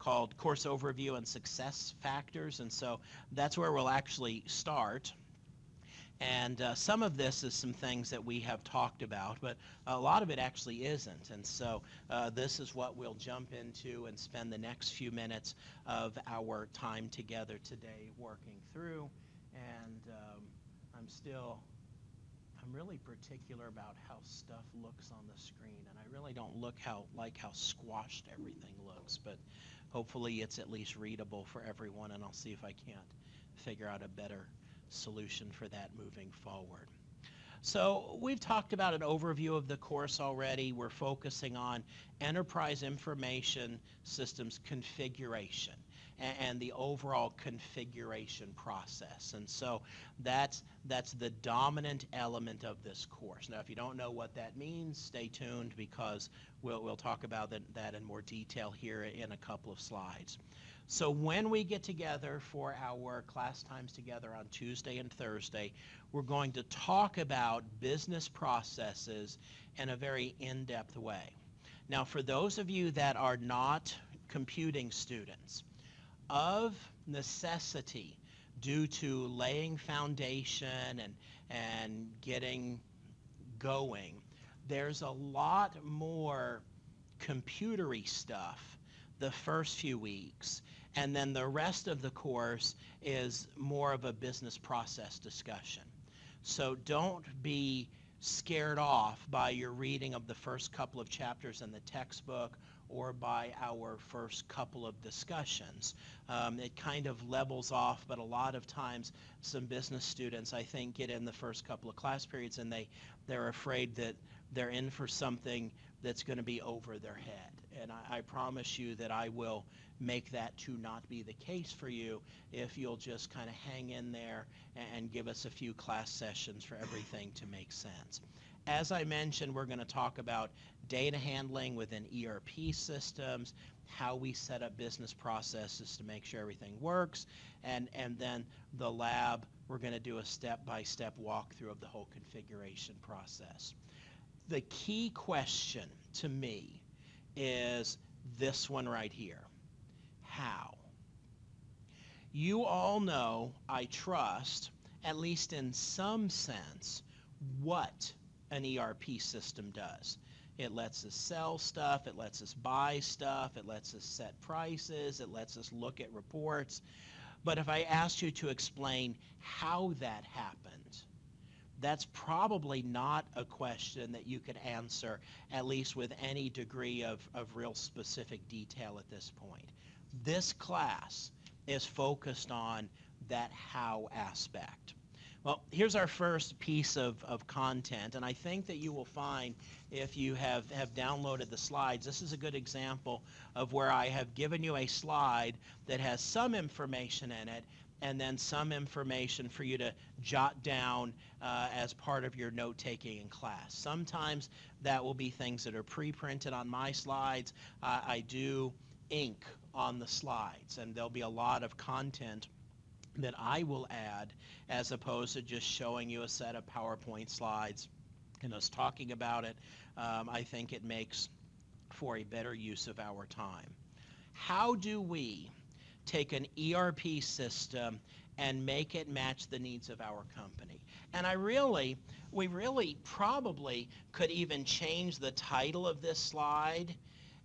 called Course Overview and Success Factors. And so that's where we'll actually start. And uh, some of this is some things that we have talked about, but a lot of it actually isn't. And so uh, this is what we'll jump into and spend the next few minutes of our time together today working through. And um, I'm still, I'm really particular about how stuff looks on the screen. And I really don't look how like how squashed everything looks, but hopefully it's at least readable for everyone. And I'll see if I can't figure out a better solution for that moving forward. So we've talked about an overview of the course already. We're focusing on enterprise information systems configuration and, and, the overall configuration process. And so that's, that's the dominant element of this course. Now, if you don't know what that means, stay tuned because we'll, we'll talk about that, that in more detail here in a couple of slides. So when we get together for our class times together on Tuesday and Thursday, we're going to talk about business processes in a very in-depth way. Now, for those of you that are not computing students, of necessity, due to laying foundation and, and getting going, there's a lot more computery stuff the first few weeks and then the rest of the course is more of a business process discussion. So don't be scared off by your reading of the first couple of chapters in the textbook or by our first couple of discussions. Um, it kind of levels off, but a lot of times some business students, I think, get in the first couple of class periods and they, they're afraid that they're in for something that's going to be over their head. And I, I promise you that I will make that to not be the case for you if you'll just kind of hang in there and give us a few class sessions for everything to make sense. As I mentioned, we're going to talk about data handling within ERP systems, how we set up business processes to make sure everything works, and, and then the lab, we're going to do a step-by-step walkthrough of the whole configuration process. The key question to me is this one right here how. You all know, I trust, at least in some sense, what an ERP system does. It lets us sell stuff, it lets us buy stuff, it lets us set prices, it lets us look at reports. But if I asked you to explain how that happened, that's probably not a question that you could answer, at least with any degree of, of real specific detail at this point. This class is focused on that how aspect. Well, here's our first piece of, of content, and I think that you will find if you have, have downloaded the slides, this is a good example of where I have given you a slide that has some information in it and then some information for you to jot down uh, as part of your note-taking in class. Sometimes that will be things that are pre-printed on my slides. Uh, I do ink on the slides, and there'll be a lot of content that I will add as opposed to just showing you a set of PowerPoint slides and us talking about it. Um, I think it makes for a better use of our time. How do we take an ERP system and make it match the needs of our company? And I really, we really probably could even change the title of this slide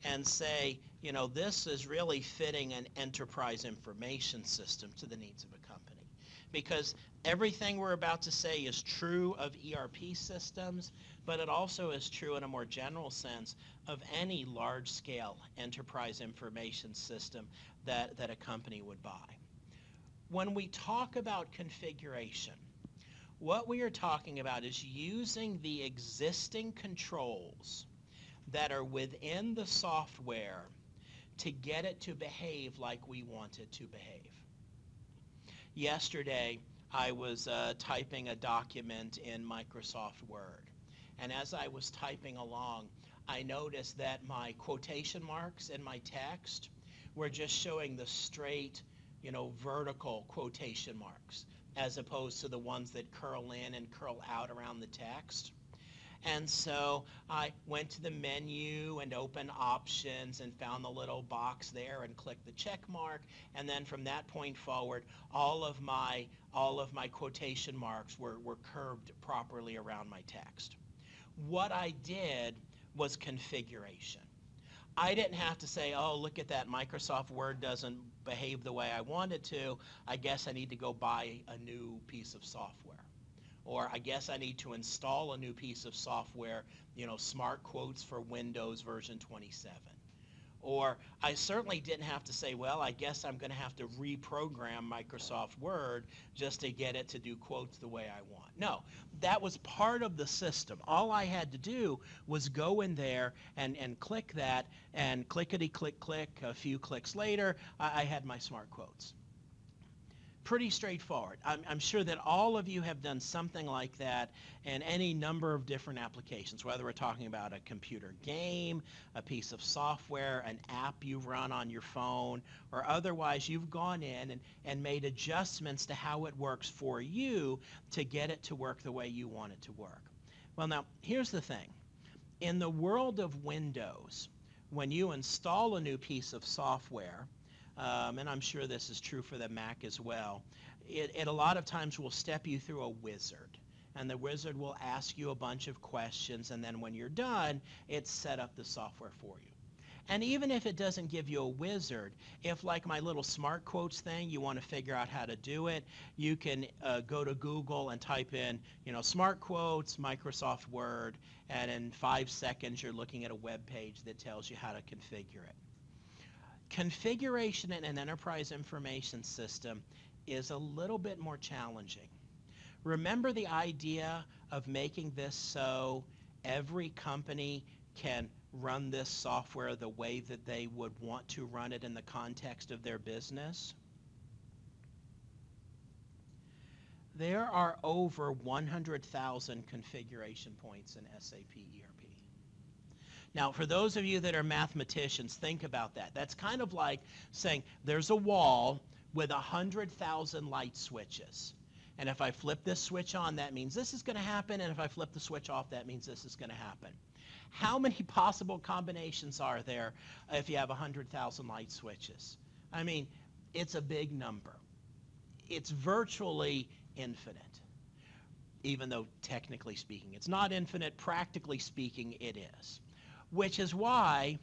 and say, you know, this is really fitting an enterprise information system to the needs of a company. Because everything we're about to say is true of ERP systems, but it also is true in a more general sense of any large-scale enterprise information system that, that a company would buy. When we talk about configuration, what we are talking about is using the existing controls that are within the software to get it to behave like we want it to behave. Yesterday, I was uh, typing a document in Microsoft Word. And as I was typing along, I noticed that my quotation marks in my text were just showing the straight, you know, vertical quotation marks as opposed to the ones that curl in and curl out around the text. And so I went to the menu and opened options and found the little box there and clicked the check mark. And then from that point forward, all of my, all of my quotation marks were, were curved properly around my text. What I did was configuration. I didn't have to say, oh, look at that, Microsoft Word doesn't behave the way I want it to. I guess I need to go buy a new piece of software. Or I guess I need to install a new piece of software, you know, Smart Quotes for Windows version 27. Or I certainly didn't have to say, well, I guess I'm going to have to reprogram Microsoft Word just to get it to do quotes the way I want. No, that was part of the system. All I had to do was go in there and, and click that, and clickety click click, a few clicks later, I, I had my smart quotes pretty straightforward. I'm, I'm, sure that all of you have done something like that in any number of different applications, whether we're talking about a computer game, a piece of software, an app you run on your phone, or otherwise you've gone in and, and made adjustments to how it works for you to get it to work the way you want it to work. Well, now, here's the thing. In the world of Windows, when you install a new piece of software, um, and I'm sure this is true for the Mac as well, it, it a lot of times will step you through a wizard. And the wizard will ask you a bunch of questions, and then when you're done, it's set up the software for you. And even if it doesn't give you a wizard, if like my little smart quotes thing, you want to figure out how to do it, you can uh, go to Google and type in, you know, smart quotes, Microsoft Word, and in five seconds you're looking at a web page that tells you how to configure it. Configuration in an enterprise information system is a little bit more challenging. Remember the idea of making this so every company can run this software the way that they would want to run it in the context of their business? There are over 100,000 configuration points in SAP ERP. Now, for those of you that are mathematicians, think about that. That's kind of like saying there's a wall with 100,000 light switches. And if I flip this switch on, that means this is going to happen. And if I flip the switch off, that means this is going to happen. How many possible combinations are there if you have 100,000 light switches? I mean, it's a big number. It's virtually infinite, even though technically speaking it's not infinite. Practically speaking, it is which is why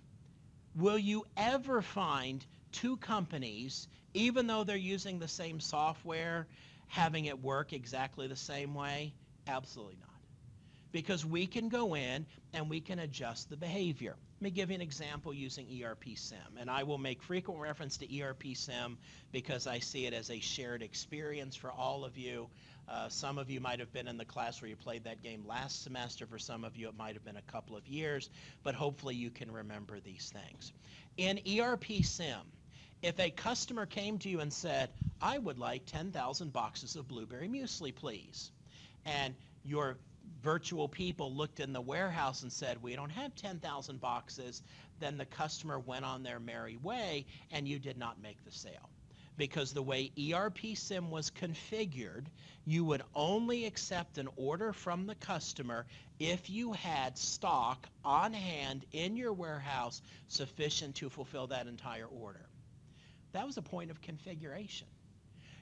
will you ever find two companies, even though they're using the same software, having it work exactly the same way? Absolutely not. Because we can go in and we can adjust the behavior. Let me give you an example using ERP SIM. And I will make frequent reference to ERP SIM because I see it as a shared experience for all of you. Uh, some of you might have been in the class where you played that game last semester. For some of you, it might have been a couple of years, but hopefully you can remember these things. In ERP Sim, if a customer came to you and said, I would like 10,000 boxes of blueberry muesli, please, and your virtual people looked in the warehouse and said, we don't have 10,000 boxes, then the customer went on their merry way and you did not make the sale because the way ERP SIM was configured, you would only accept an order from the customer if you had stock on hand in your warehouse sufficient to fulfill that entire order. That was a point of configuration.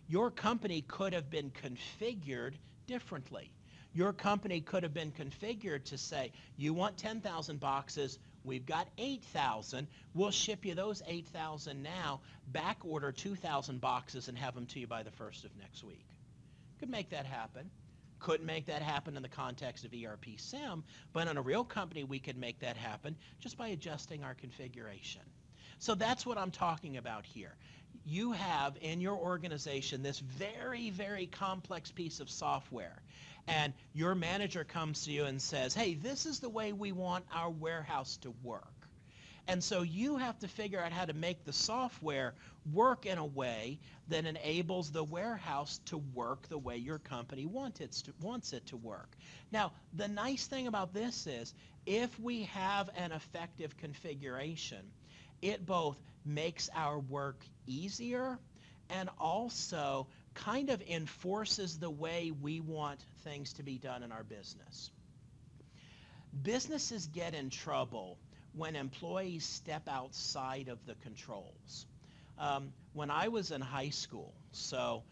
Your company could have been configured differently. Your company could have been configured to say, you want 10,000 boxes, We've got 8,000. We'll ship you those 8,000 now. Back order 2,000 boxes and have them to you by the first of next week. Could make that happen. Couldn't make that happen in the context of ERP SIM, but in a real company, we could make that happen just by adjusting our configuration. So that's what I'm talking about here. You have in your organization this very, very complex piece of software and your manager comes to you and says, hey, this is the way we want our warehouse to work. And so you have to figure out how to make the software work in a way that enables the warehouse to work the way your company want it to, wants it to work. Now, the nice thing about this is if we have an effective configuration, it both makes our work easier and also kind of enforces the way we want things to be done in our business. businesses get in trouble when employees step outside of the controls. Um, when I was in high school, so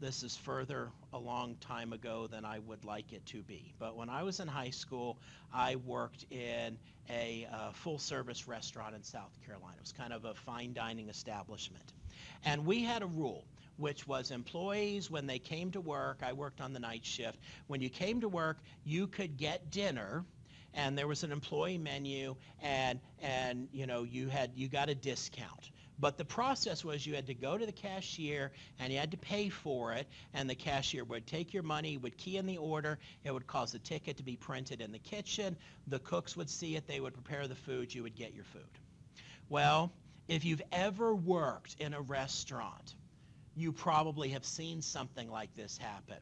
this is further a long time ago than I would like it to be. But when I was in high school, I worked in a uh, full service restaurant in South Carolina. It was kind of a fine dining establishment. And we had a rule, which was employees, when they came to work, I worked on the night shift, when you came to work, you could get dinner and there was an employee menu and and you know you had you got a discount. But the process was you had to go to the cashier and you had to pay for it, and the cashier would take your money, would key in the order, it would cause the ticket to be printed in the kitchen, the cooks would see it, they would prepare the food, you would get your food. Well, if you've ever worked in a restaurant, you probably have seen something like this happen.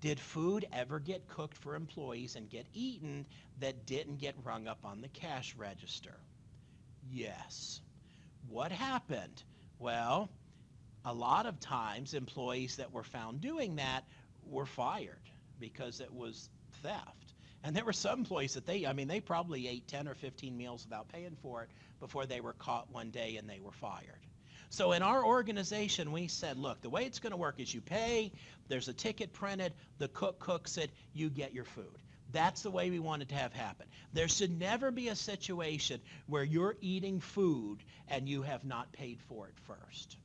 Did food ever get cooked for employees and get eaten that didn't get rung up on the cash register? Yes. What happened? Well, a lot of times employees that were found doing that were fired because it was theft. And there were some employees that they, I mean, they probably ate 10 or 15 meals without paying for it before they were caught one day and they were fired. So in our organization, we said, look, the way it's going to work is you pay, there's a ticket printed, the cook cooks it, you get your food. That's the way we wanted to have happen. There should never be a situation where you're eating food and you have not paid for it first.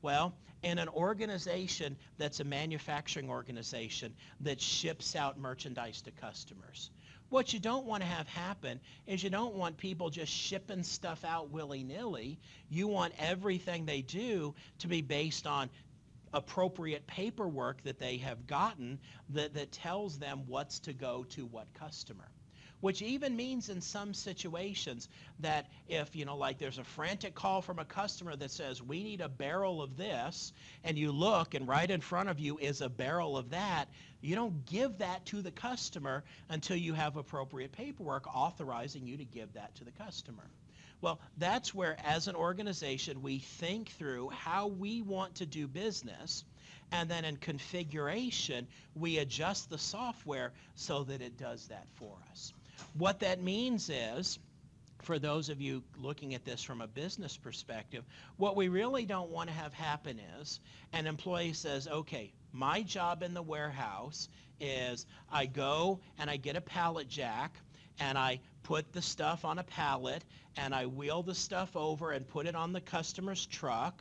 Well, in an organization that's a manufacturing organization that ships out merchandise to customers, what you don't want to have happen is you don't want people just shipping stuff out willy-nilly. You want everything they do to be based on appropriate paperwork that they have gotten that, that tells them what's to go to what customer which even means in some situations that if, you know, like there's a frantic call from a customer that says, we need a barrel of this, and you look and right in front of you is a barrel of that, you don't give that to the customer until you have appropriate paperwork authorizing you to give that to the customer. Well, that's where, as an organization, we think through how we want to do business, and then in configuration, we adjust the software so that it does that for us. What that means is, for those of you looking at this from a business perspective, what we really don't want to have happen is an employee says, okay, my job in the warehouse is I go and I get a pallet jack and I put the stuff on a pallet and I wheel the stuff over and put it on the customer's truck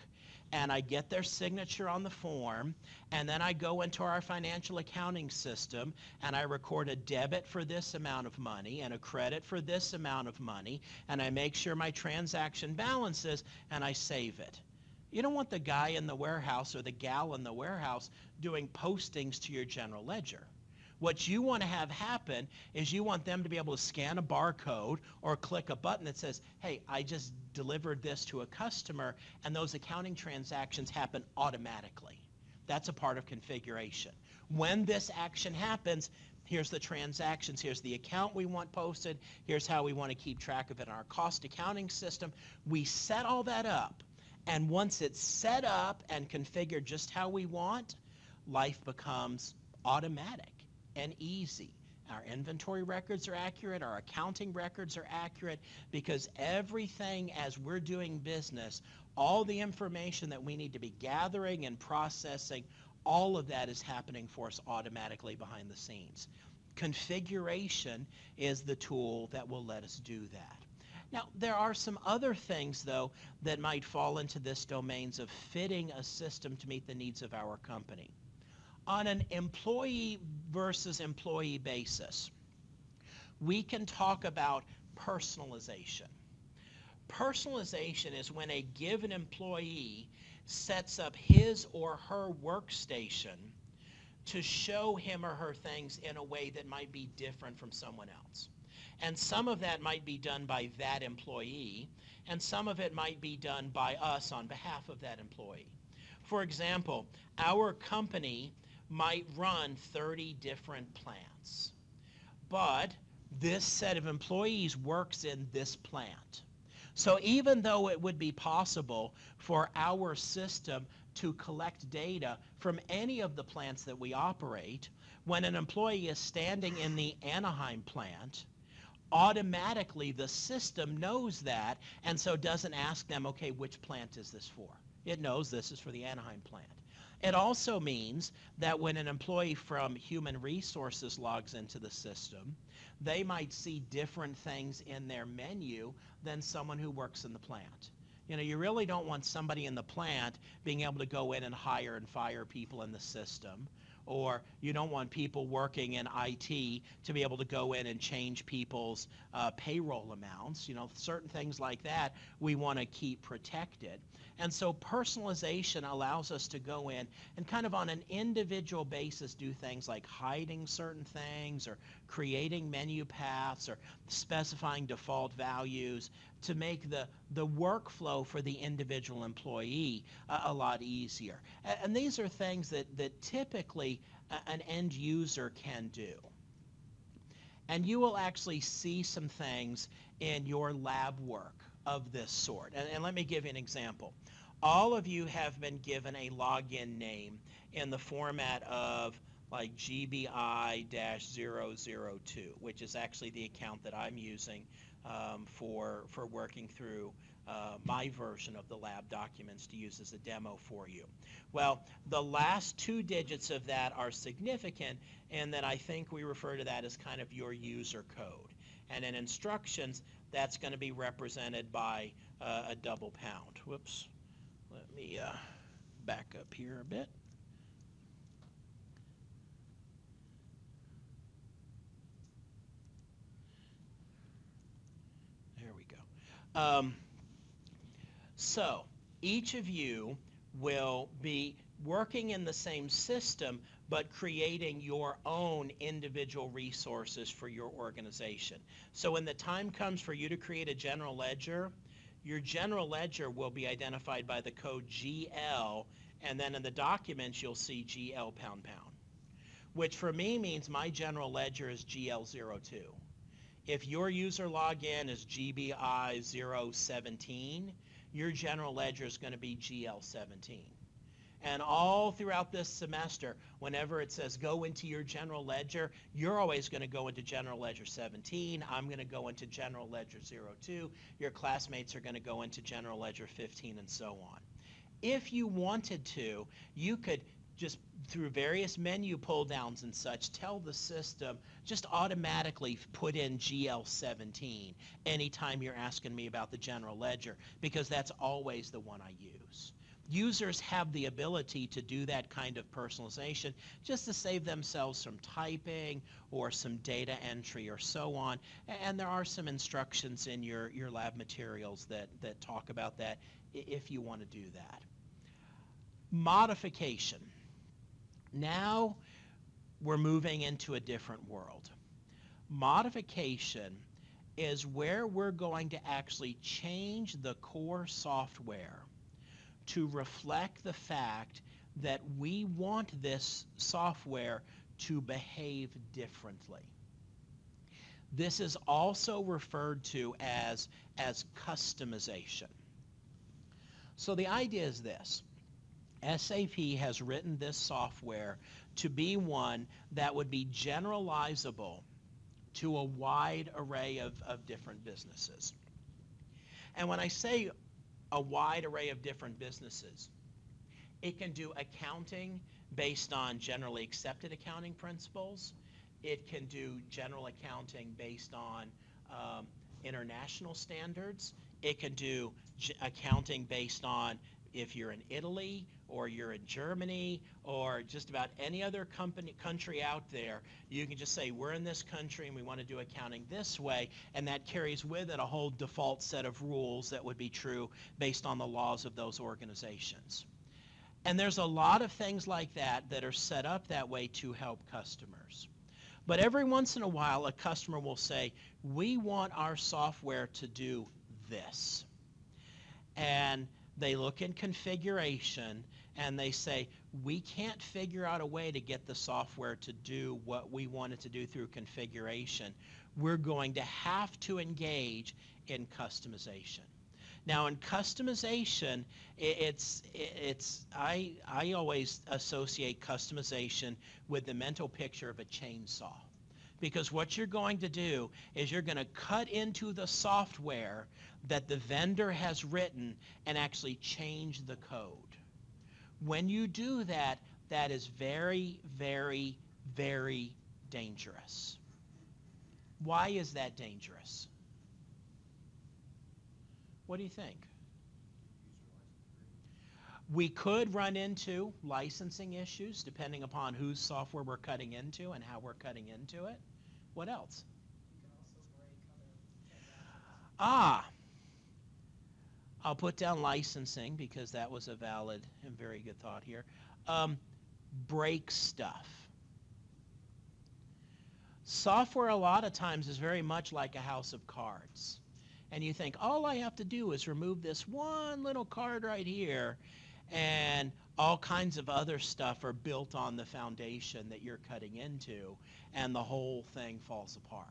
and I get their signature on the form, and then I go into our financial accounting system and I record a debit for this amount of money and a credit for this amount of money, and I make sure my transaction balances and I save it. You don't want the guy in the warehouse or the gal in the warehouse doing postings to your general ledger. What you want to have happen is you want them to be able to scan a barcode or click a button that says, hey, I just delivered this to a customer, and those accounting transactions happen automatically. That's a part of configuration. When this action happens, here's the transactions, here's the account we want posted, here's how we want to keep track of it in our cost accounting system. We set all that up, and once it's set up and configured just how we want, life becomes automatic and easy. Our inventory records are accurate, our accounting records are accurate, because everything as we're doing business, all the information that we need to be gathering and processing, all of that is happening for us automatically behind the scenes. Configuration is the tool that will let us do that. Now, there are some other things, though, that might fall into this domains of fitting a system to meet the needs of our company on an employee versus employee basis, we can talk about personalization. Personalization is when a given employee sets up his or her workstation to show him or her things in a way that might be different from someone else. And some of that might be done by that employee, and some of it might be done by us on behalf of that employee. For example, our company might run 30 different plants. But this set of employees works in this plant. So even though it would be possible for our system to collect data from any of the plants that we operate, when an employee is standing in the Anaheim plant, automatically the system knows that and so doesn't ask them, okay, which plant is this for? It knows this is for the Anaheim plant. It also means that when an employee from human resources logs into the system, they might see different things in their menu than someone who works in the plant. You know, you really don't want somebody in the plant being able to go in and hire and fire people in the system or you don't want people working in IT to be able to go in and change people's uh, payroll amounts. You know, certain things like that we want to keep protected. And so personalization allows us to go in and kind of on an individual basis do things like hiding certain things or creating menu paths or specifying default values to make the, the workflow for the individual employee uh, a lot easier. And, and these are things that, that typically an end user can do. And you will actually see some things in your lab work of this sort. And, and let me give you an example. All of you have been given a login name in the format of like GBI-002, which is actually the account that I'm using um, for, for working through uh, my version of the lab documents to use as a demo for you. Well, the last two digits of that are significant, and then I think we refer to that as kind of your user code. And in instructions, that's going to be represented by uh, a double pound. Whoops. Let me uh, back up here a bit. There we go. Um, so each of you will be working in the same system, but creating your own individual resources for your organization. So when the time comes for you to create a general ledger, your general ledger will be identified by the code GL, and then in the documents you'll see GL pound pound, which for me means my general ledger is GL02. If your user login is GBI017, your general ledger is going to be GL17. And all throughout this semester, whenever it says go into your general ledger, you're always going to go into general ledger 17. I'm going to go into general ledger 02. Your classmates are going to go into general ledger 15 and so on. If you wanted to, you could just through various menu pull downs and such, tell the system just automatically put in GL17 anytime you're asking me about the general ledger because that's always the one I use users have the ability to do that kind of personalization just to save themselves from typing or some data entry or so on. And there are some instructions in your, your lab materials that, that talk about that if you want to do that. Modification. Now we're moving into a different world. Modification is where we're going to actually change the core software to reflect the fact that we want this software to behave differently. This is also referred to as, as customization. So the idea is this. SAP has written this software to be one that would be generalizable to a wide array of, of different businesses. And when I say a wide array of different businesses. It can do accounting based on generally accepted accounting principles. It can do general accounting based on um, international standards. It can do accounting based on if you're in Italy or you're in Germany or just about any other company, country out there, you can just say, we're in this country and we want to do accounting this way, and that carries with it a whole default set of rules that would be true based on the laws of those organizations. And there's a lot of things like that that are set up that way to help customers. But every once in a while, a customer will say, we want our software to do this. And they look in configuration and they say, we can't figure out a way to get the software to do what we want it to do through configuration. We're going to have to engage in customization. Now in customization, it's, it's, I, I always associate customization with the mental picture of a chainsaw Because what you're going to do is you're going to cut into the software that the vendor has written and actually change the code. When you do that, that is very, very, very dangerous. Why is that dangerous? What do you think? We could run into licensing issues depending upon whose software we're cutting into and how we're cutting into it. What else? Ah, I'll put down licensing because that was a valid and very good thought here. Um, break stuff. Software a lot of times is very much like a house of cards. And you think, all I have to do is remove this one little card right here and all kinds of other stuff are built on the foundation that you're cutting into and the whole thing falls apart.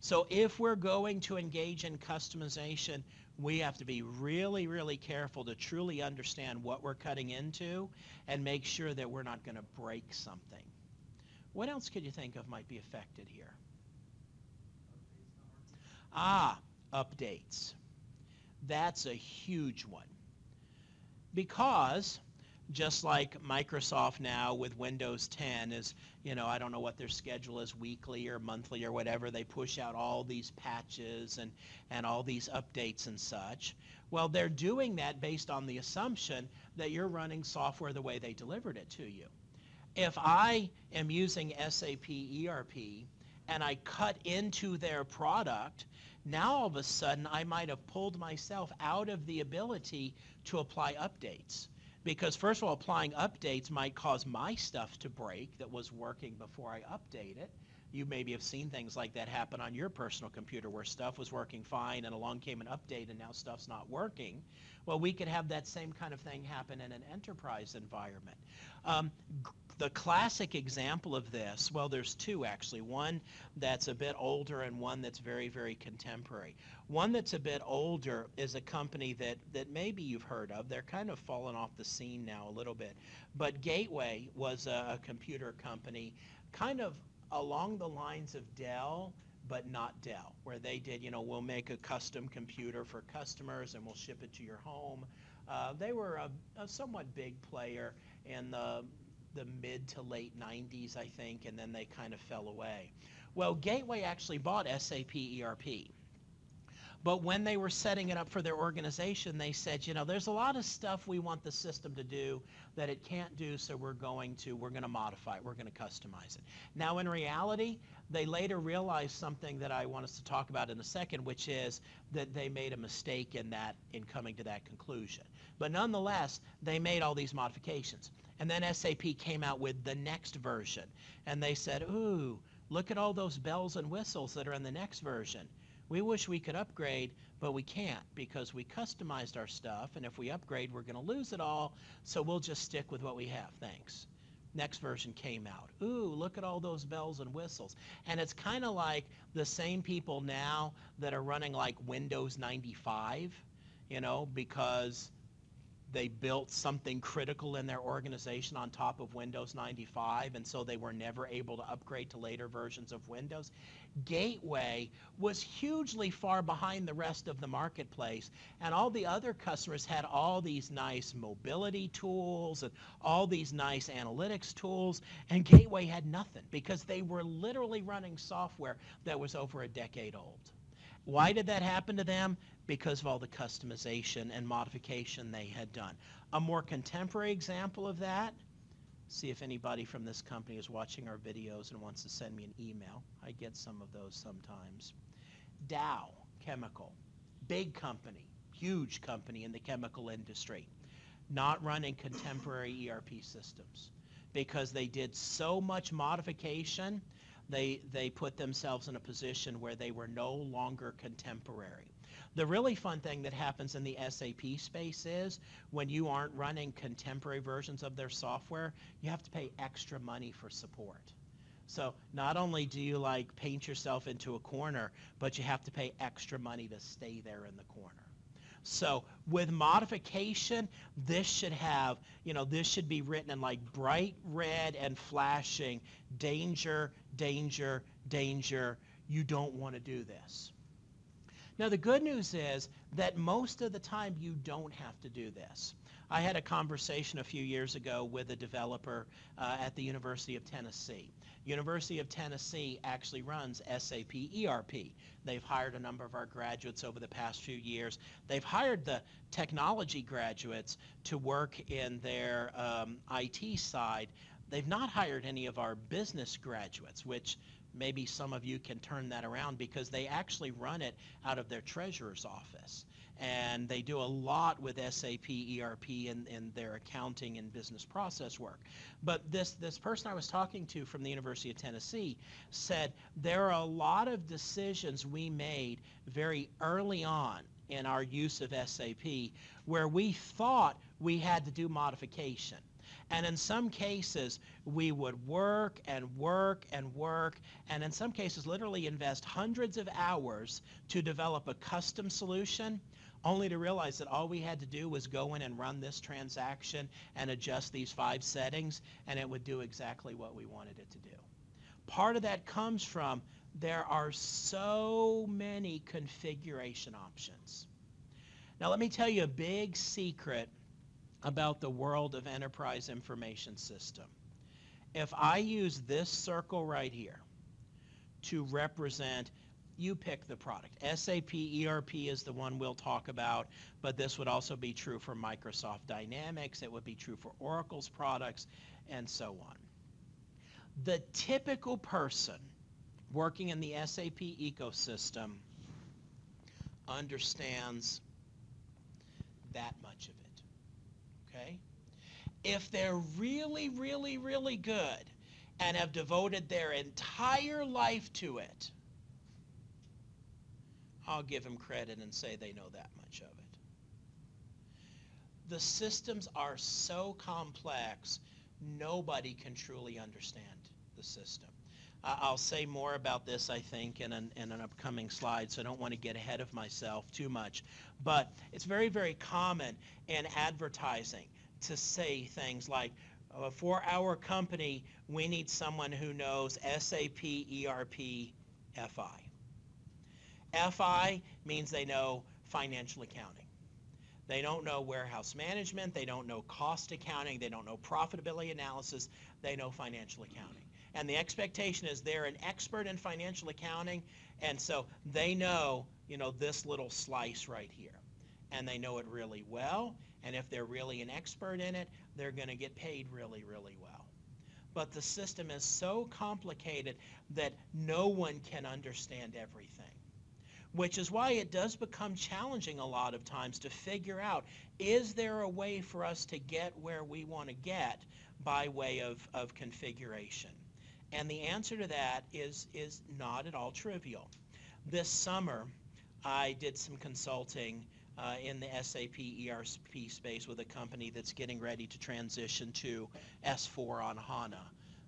So if we're going to engage in customization, we have to be really, really careful to truly understand what we're cutting into and make sure that we're not going to break something. What else could you think of might be affected here? Ah, updates. That's a huge one. Because just like Microsoft now with Windows 10 is, you know, I don't know what their schedule is weekly or monthly or whatever. They push out all these patches and, and all these updates and such. Well, they're doing that based on the assumption that you're running software the way they delivered it to you. If I am using SAP ERP and I cut into their product, now all of a sudden I might have pulled myself out of the ability to apply updates because first of all, applying updates might cause my stuff to break that was working before I update it. You maybe have seen things like that happen on your personal computer where stuff was working fine and along came an update and now stuff's not working. Well, we could have that same kind of thing happen in an enterprise environment. Um, the classic example of this, well, there's two actually. One that's a bit older and one that's very, very contemporary. One that's a bit older is a company that, that maybe you've heard of. They're kind of fallen off the scene now a little bit. But Gateway was a, a computer company kind of along the lines of Dell, but not Dell, where they did, you know, we'll make a custom computer for customers and we'll ship it to your home. Uh, they were a, a somewhat big player in the the mid to late 90s, I think, and then they kind of fell away. Well, Gateway actually bought SAP ERP. But when they were setting it up for their organization, they said, you know, there's a lot of stuff we want the system to do that it can't do, so we're going to we're going to modify it, we're going to customize it. Now, in reality, they later realized something that I want us to talk about in a second, which is that they made a mistake in that in coming to that conclusion. But nonetheless, they made all these modifications. And then SAP came out with the next version. And they said, ooh, look at all those bells and whistles that are in the next version. We wish we could upgrade, but we can't because we customized our stuff. And if we upgrade, we're going to lose it all. So we'll just stick with what we have. Thanks. Next version came out. Ooh, look at all those bells and whistles. And it's kind of like the same people now that are running like Windows 95, you know, because they built something critical in their organization on top of Windows 95, and so they were never able to upgrade to later versions of Windows. Gateway was hugely far behind the rest of the marketplace, and all the other customers had all these nice mobility tools and all these nice analytics tools, and Gateway had nothing because they were literally running software that was over a decade old. Why did that happen to them? because of all the customization and modification they had done. A more contemporary example of that, see if anybody from this company is watching our videos and wants to send me an email. I get some of those sometimes. Dow Chemical, big company, huge company in the chemical industry, not running contemporary ERP systems because they did so much modification, they, they put themselves in a position where they were no longer contemporary. The really fun thing that happens in the SAP space is when you aren't running contemporary versions of their software, you have to pay extra money for support. So not only do you like paint yourself into a corner, but you have to pay extra money to stay there in the corner. So with modification, this should have, you know, this should be written in like bright red and flashing, danger, danger, danger. You don't want to do this. Now the good news is that most of the time you don't have to do this. I had a conversation a few years ago with a developer uh, at the University of Tennessee. University of Tennessee actually runs SAP ERP. They've hired a number of our graduates over the past few years. They've hired the technology graduates to work in their um, IT side. They've not hired any of our business graduates, which maybe some of you can turn that around because they actually run it out of their treasurer's office and they do a lot with SAP ERP and, in their accounting and business process work. But this, this person I was talking to from the University of Tennessee said there are a lot of decisions we made very early on in our use of SAP where we thought we had to do modification. And in some cases, we would work and work and work, and in some cases, literally invest hundreds of hours to develop a custom solution only to realize that all we had to do was go in and run this transaction and adjust these five settings, and it would do exactly what we wanted it to do. Part of that comes from there are so many configuration options. Now let me tell you a big secret about the world of enterprise information system. If I use this circle right here to represent you pick the product. SAP ERP is the one we'll talk about, but this would also be true for Microsoft Dynamics. It would be true for Oracle's products, and so on. The typical person working in the SAP ecosystem understands that much of it. Okay? If they're really, really, really good and have devoted their entire life to it, I'll give them credit and say they know that much of it. The systems are so complex, nobody can truly understand the system. I'll say more about this, I think, in an, in an upcoming slide, so I don't want to get ahead of myself too much. But it's very, very common in advertising to say things like, uh, for our company, we need someone who knows SAP, ERP, FI. FI means they know financial accounting. They don't know warehouse management. They don't know cost accounting. They don't know profitability analysis. They know financial accounting. And the expectation is they're an expert in financial accounting, and so they know, you know, this little slice right here. And they know it really well, and if they're really an expert in it, they're going to get paid really, really well. But the system is so complicated that no one can understand everything which is why it does become challenging a lot of times to figure out is there a way for us to get where we want to get by way of, of configuration? And the answer to that is, is not at all trivial. This summer, I did some consulting uh, in the SAP ERP space with a company that's getting ready to transition to S4 on HANA.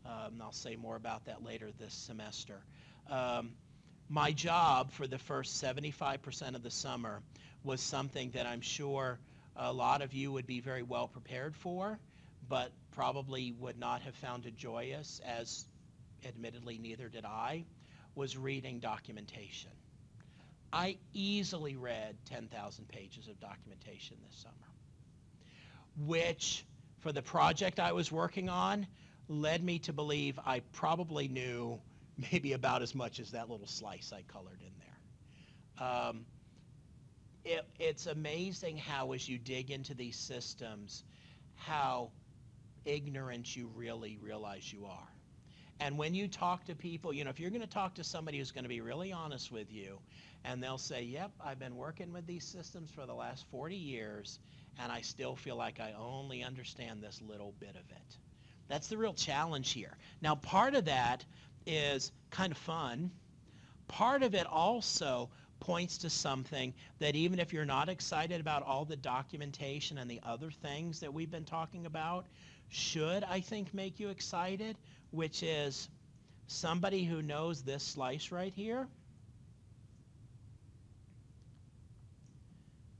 Um, I'll say more about that later this semester. Um, my job for the first 75% of the summer was something that I'm sure a lot of you would be very well prepared for, but probably would not have found it joyous, as admittedly neither did I, was reading documentation. I easily read 10,000 pages of documentation this summer, which for the project I was working on led me to believe I probably knew maybe about as much as that little slice I colored in there. Um, it, it's amazing how as you dig into these systems, how ignorant you really realize you are. And when you talk to people, you know, if you're going to talk to somebody who's going to be really honest with you, and they'll say, yep, I've been working with these systems for the last 40 years, and I still feel like I only understand this little bit of it. That's the real challenge here. Now, part of that is kind of fun. Part of it also points to something that even if you're not excited about all the documentation and the other things that we've been talking about, should, I think, make you excited, which is somebody who knows this slice right here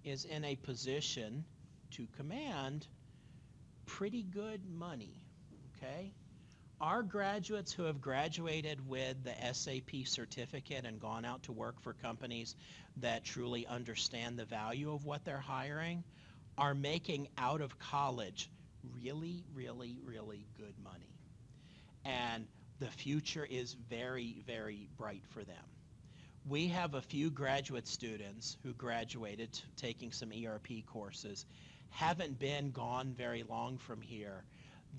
is in a position to command pretty good money, okay? Our graduates who have graduated with the SAP certificate and gone out to work for companies that truly understand the value of what they're hiring are making out of college really, really, really good money. And the future is very, very bright for them. We have a few graduate students who graduated taking some ERP courses, haven't been gone very long from here,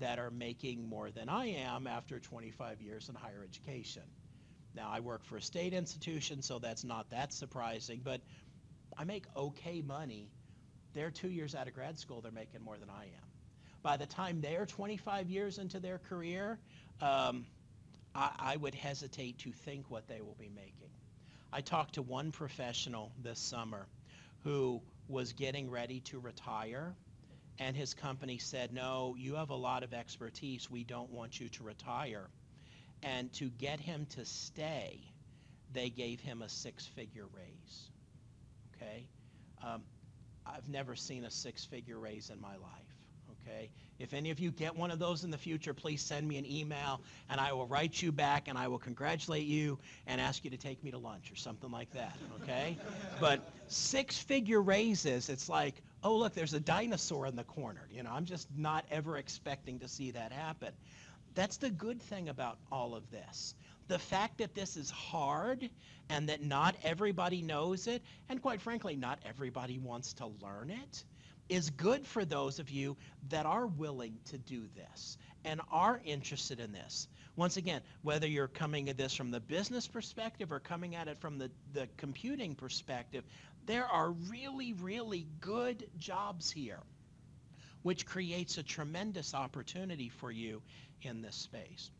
that are making more than I am after 25 years in higher education. Now, I work for a state institution, so that's not that surprising, but I make okay money. They're two years out of grad school, they're making more than I am. By the time they're 25 years into their career, um, I, I would hesitate to think what they will be making. I talked to one professional this summer who was getting ready to retire and his company said, no, you have a lot of expertise. We don't want you to retire. And to get him to stay, they gave him a six-figure raise. Okay? Um, I've never seen a six-figure raise in my life. Okay? If any of you get one of those in the future, please send me an email and I will write you back and I will congratulate you and ask you to take me to lunch or something like that. Okay? but six-figure raises, it's like, oh, look, there's a dinosaur in the corner. You know, I'm just not ever expecting to see that happen. That's the good thing about all of this. The fact that this is hard and that not everybody knows it, and quite frankly, not everybody wants to learn it, is good for those of you that are willing to do this and are interested in this. Once again, whether you're coming at this from the business perspective or coming at it from the, the computing perspective, there are really, really good jobs here, which creates a tremendous opportunity for you in this space.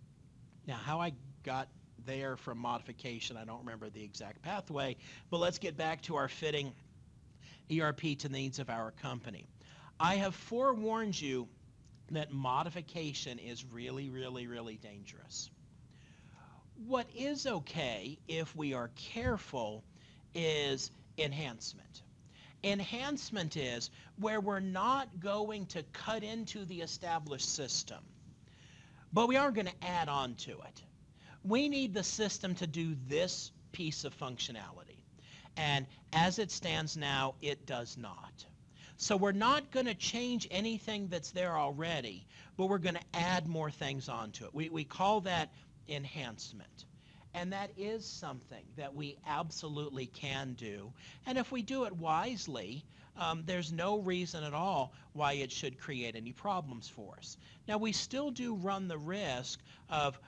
Now, how I got there from modification, I don't remember the exact pathway, but let's get back to our fitting ERP to the needs of our company. I have forewarned you that modification is really, really, really dangerous. What is okay if we are careful is enhancement. Enhancement is where we're not going to cut into the established system, but we are going to add on to it. We need the system to do this piece of functionality. And as it stands now, it does not. So we're not going to change anything that's there already, but we're going to add more things onto it. We, we call that enhancement. And that is something that we absolutely can do. And if we do it wisely, um, there's no reason at all why it should create any problems for us. Now, we still do run the risk of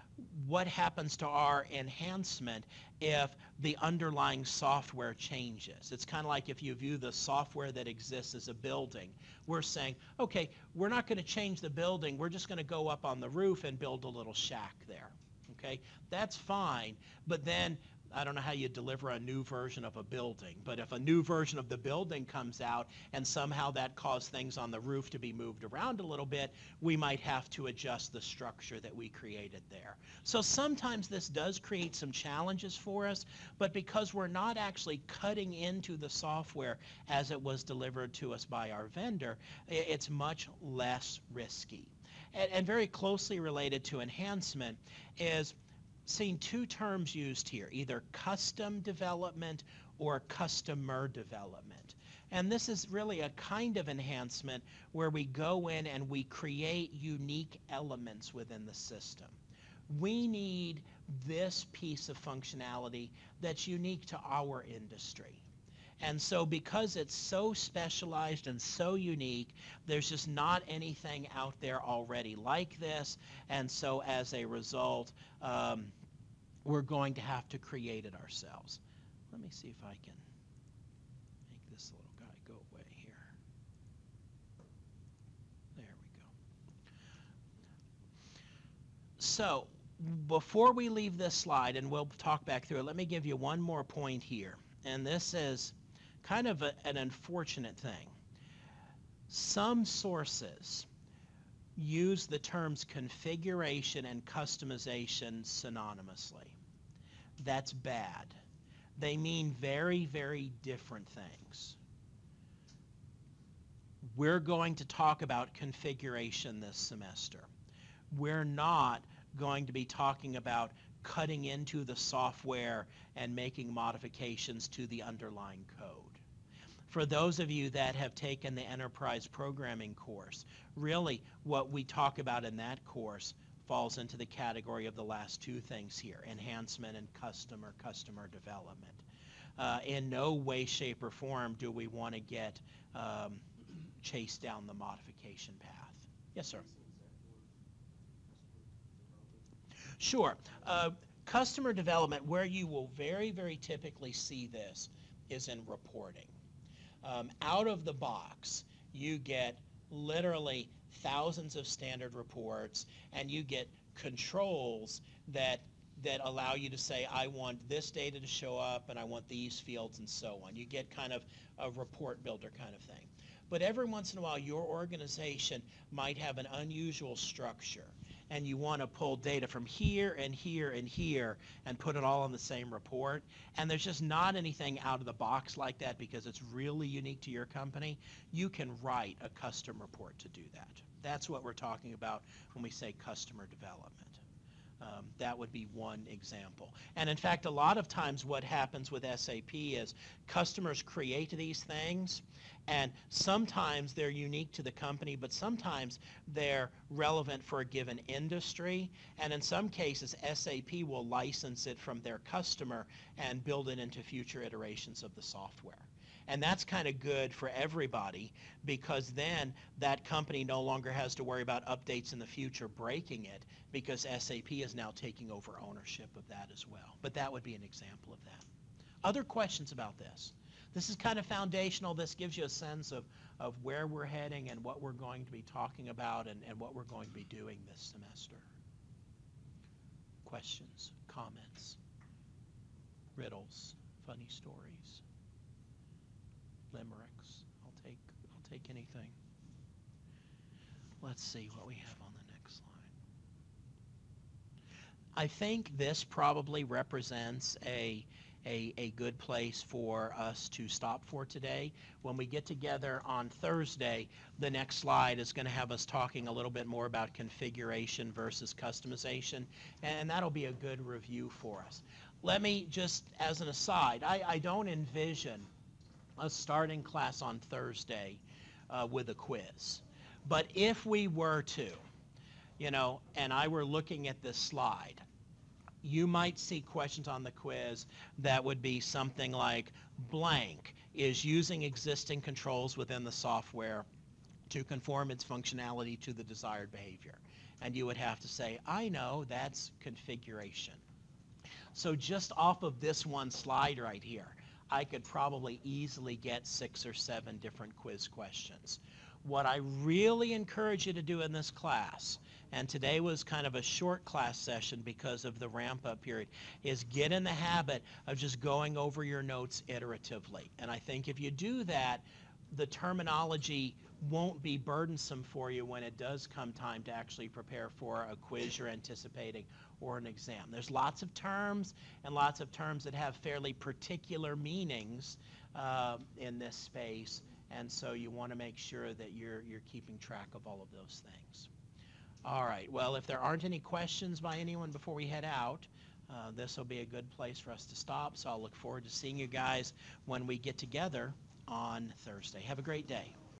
what happens to our enhancement if the underlying software changes. It's kind of like if you view the software that exists as a building. We're saying, okay, we're not going to change the building. We're just going to go up on the roof and build a little shack there okay? That's fine, but then I don't know how you deliver a new version of a building, but if a new version of the building comes out and somehow that caused things on the roof to be moved around a little bit, we might have to adjust the structure that we created there. So sometimes this does create some challenges for us, but because we're not actually cutting into the software as it was delivered to us by our vendor, it's much less risky and, and very closely related to enhancement is seeing two terms used here, either custom development or customer development. And this is really a kind of enhancement where we go in and we create unique elements within the system. We need this piece of functionality that's unique to our industry. And so because it's so specialized and so unique, there's just not anything out there already like this. And so as a result, um, we're going to have to create it ourselves. Let me see if I can make this little guy go away here. There we go. So before we leave this slide, and we'll talk back through it, let me give you one more point here. And this is kind of a, an unfortunate thing. Some sources use the terms configuration and customization synonymously. That's bad. They mean very, very different things. we're going to talk about configuration this semester. We're not going to be talking about cutting into the software and making modifications to the underlying code. For those of you that have taken the enterprise programming course, really what we talk about in that course falls into the category of the last two things here, enhancement and customer customer development. Uh, in no way, shape, or form do we want to get um, chased down the modification path. Yes, sir. Sure. Uh, customer development, where you will very, very typically see this, is in reporting. Um, out of the box, you get literally thousands of standard reports, and you get controls that that allow you to say, I want this data to show up, and I want these fields, and so on. You get kind of a report builder kind of thing. But every once in a while, your organization might have an unusual structure and you want to pull data from here and here and here and put it all on the same report. And there's just not anything out of the box like that because it's really unique to your company. You can write a custom report to do that. That's what we're talking about when we say customer development. Um, that would be one example. And in fact, a lot of times what happens with SAP is customers create these things and sometimes they're unique to the company, but sometimes they're relevant for a given industry. And in some cases, SAP will license it from their customer and build it into future iterations of the software. And that's kind of good for everybody because then that company no longer has to worry about updates in the future breaking it because SAP is now taking over ownership of that as well. But that would be an example of that. Other questions about this? This is kind of foundational. This gives you a sense of, of where we're heading and what we're going to be talking about and, and what we're going to be doing this semester. Questions, comments, riddles, funny stories, limericks. I'll take, I'll take anything. Let's see what we have on the next slide. I think this probably represents a a, a good place for us to stop for today. When we get together on Thursday, the next slide is going to have us talking a little bit more about configuration versus customization, and that'll be a good review for us. Let me just, as an aside, I, I don't envision a starting class on Thursday uh, with a quiz. But if we were to, you know, and I were looking at this slide, you might see questions on the quiz that would be something like blank is using existing controls within the software to conform its functionality to the desired behavior. And you would have to say, I know that's configuration. So just off of this one slide right here, I could probably easily get six or seven different quiz questions. What I really encourage you to do in this class and today was kind of a short class session because of the ramp up period, is get in the habit of just going over your notes iteratively. And I think if you do that, the terminology won't be burdensome for you when it does come time to actually prepare for a quiz you're anticipating or an exam. There's lots of terms and lots of terms that have fairly particular meanings uh, in this space, and so you want to make sure that you're, you're keeping track of all of those things. All right. Well, if there aren't any questions by anyone before we head out, uh, this will be a good place for us to stop. So I'll look forward to seeing you guys when we get together on Thursday. Have a great day.